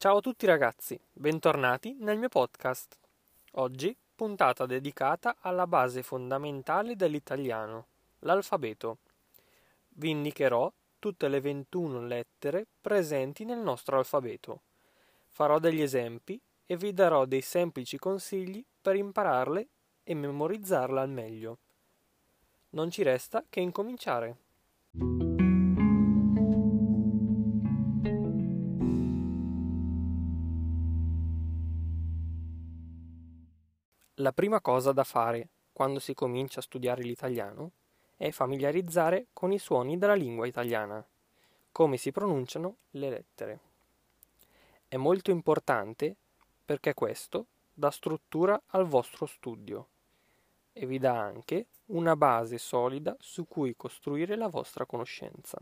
Ciao a tutti ragazzi, bentornati nel mio podcast. Oggi puntata dedicata alla base fondamentale dell'italiano, l'alfabeto. Vi indicherò tutte le 21 lettere presenti nel nostro alfabeto. Farò degli esempi e vi darò dei semplici consigli per impararle e memorizzarle al meglio. Non ci resta che incominciare. La prima cosa da fare quando si comincia a studiare l'italiano è familiarizzare con i suoni della lingua italiana, come si pronunciano le lettere. È molto importante perché questo dà struttura al vostro studio e vi dà anche una base solida su cui costruire la vostra conoscenza.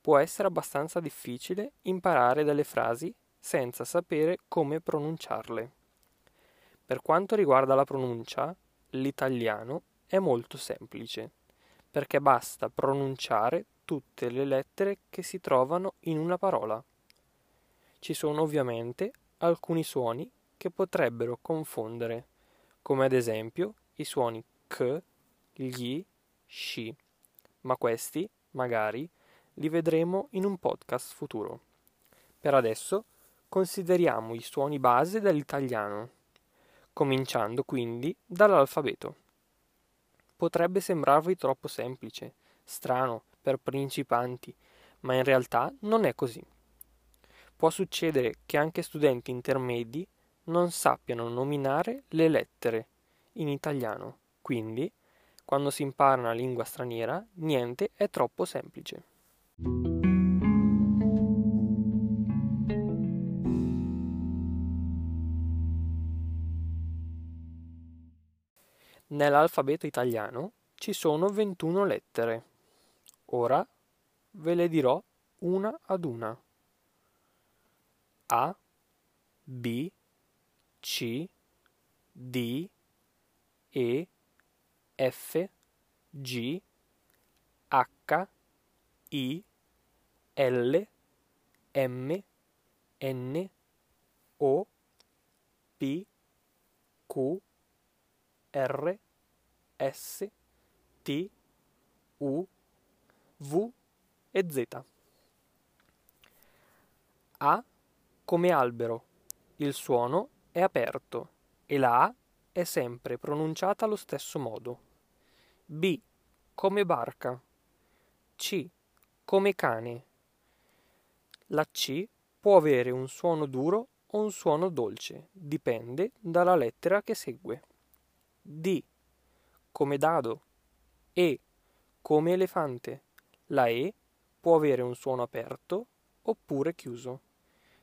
Può essere abbastanza difficile imparare delle frasi senza sapere come pronunciarle. Per quanto riguarda la pronuncia, l'italiano è molto semplice, perché basta pronunciare tutte le lettere che si trovano in una parola. Ci sono ovviamente alcuni suoni che potrebbero confondere, come ad esempio i suoni k, gli, sci, ma questi, magari, li vedremo in un podcast futuro. Per adesso consideriamo i suoni base dell'italiano cominciando quindi dall'alfabeto. Potrebbe sembrarvi troppo semplice, strano, per principianti, ma in realtà non è così. Può succedere che anche studenti intermedi non sappiano nominare le lettere in italiano, quindi quando si impara una lingua straniera niente è troppo semplice. Nell'alfabeto italiano ci sono 21 lettere. Ora ve le dirò una ad una. A, B, C, D, E, F, G, H, I, L, M, N, O, P, Q, R, S, T, U, V e Z. A come albero. Il suono è aperto e la A è sempre pronunciata allo stesso modo. B come barca. C come cane. La C può avere un suono duro o un suono dolce, dipende dalla lettera che segue. D come dado, E come elefante. La E può avere un suono aperto oppure chiuso.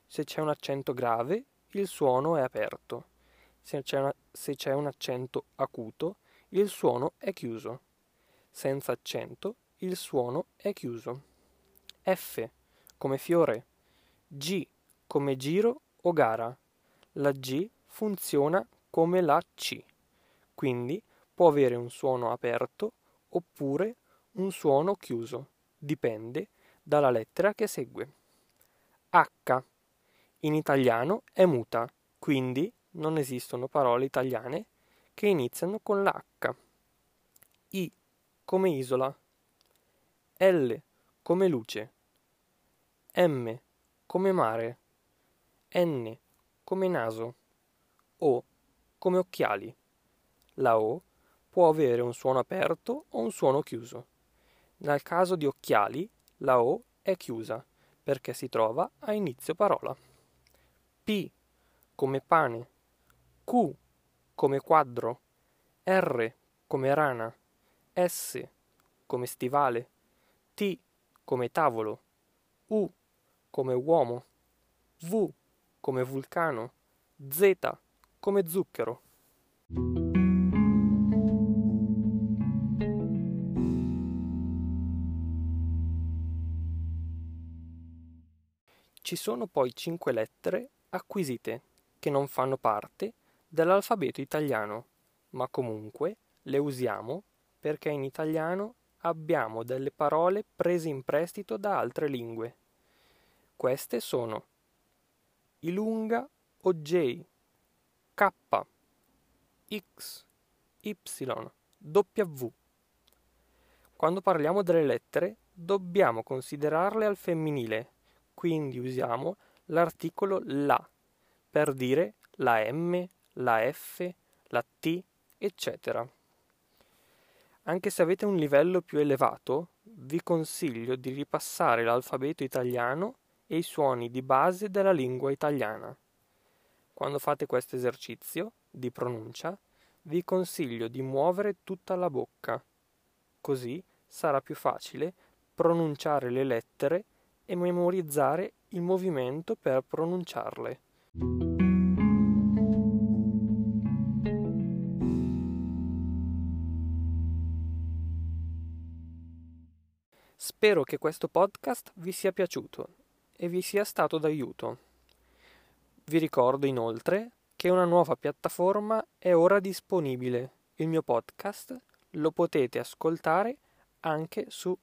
Se c'è un accento grave, il suono è aperto. Se c'è, una, se c'è un accento acuto, il suono è chiuso. Senza accento, il suono è chiuso. F come fiore. G come giro o gara. La G funziona come la C quindi può avere un suono aperto oppure un suono chiuso, dipende dalla lettera che segue. H in italiano è muta, quindi non esistono parole italiane che iniziano con la H. I come isola. L come luce. M come mare. N come naso. O come occhiali. La O può avere un suono aperto o un suono chiuso. Nel caso di occhiali, la O è chiusa perché si trova a inizio parola. P come pane, Q come quadro, R come rana, S come stivale, T come tavolo, U come uomo, V come vulcano, Z come zucchero. Ci sono poi cinque lettere acquisite che non fanno parte dell'alfabeto italiano, ma comunque le usiamo perché in italiano abbiamo delle parole prese in prestito da altre lingue. Queste sono I lunga o J, K, X, Y, W. Quando parliamo delle lettere dobbiamo considerarle al femminile, quindi usiamo l'articolo la per dire la M, la F, la T, eccetera. Anche se avete un livello più elevato, vi consiglio di ripassare l'alfabeto italiano e i suoni di base della lingua italiana. Quando fate questo esercizio di pronuncia, vi consiglio di muovere tutta la bocca, così sarà più facile pronunciare le lettere e memorizzare il movimento per pronunciarle. Spero che questo podcast vi sia piaciuto e vi sia stato d'aiuto. Vi ricordo inoltre che una nuova piattaforma è ora disponibile. Il mio podcast lo potete ascoltare anche su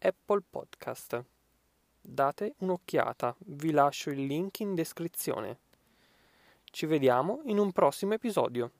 Apple Podcast. Date un'occhiata, vi lascio il link in descrizione. Ci vediamo in un prossimo episodio.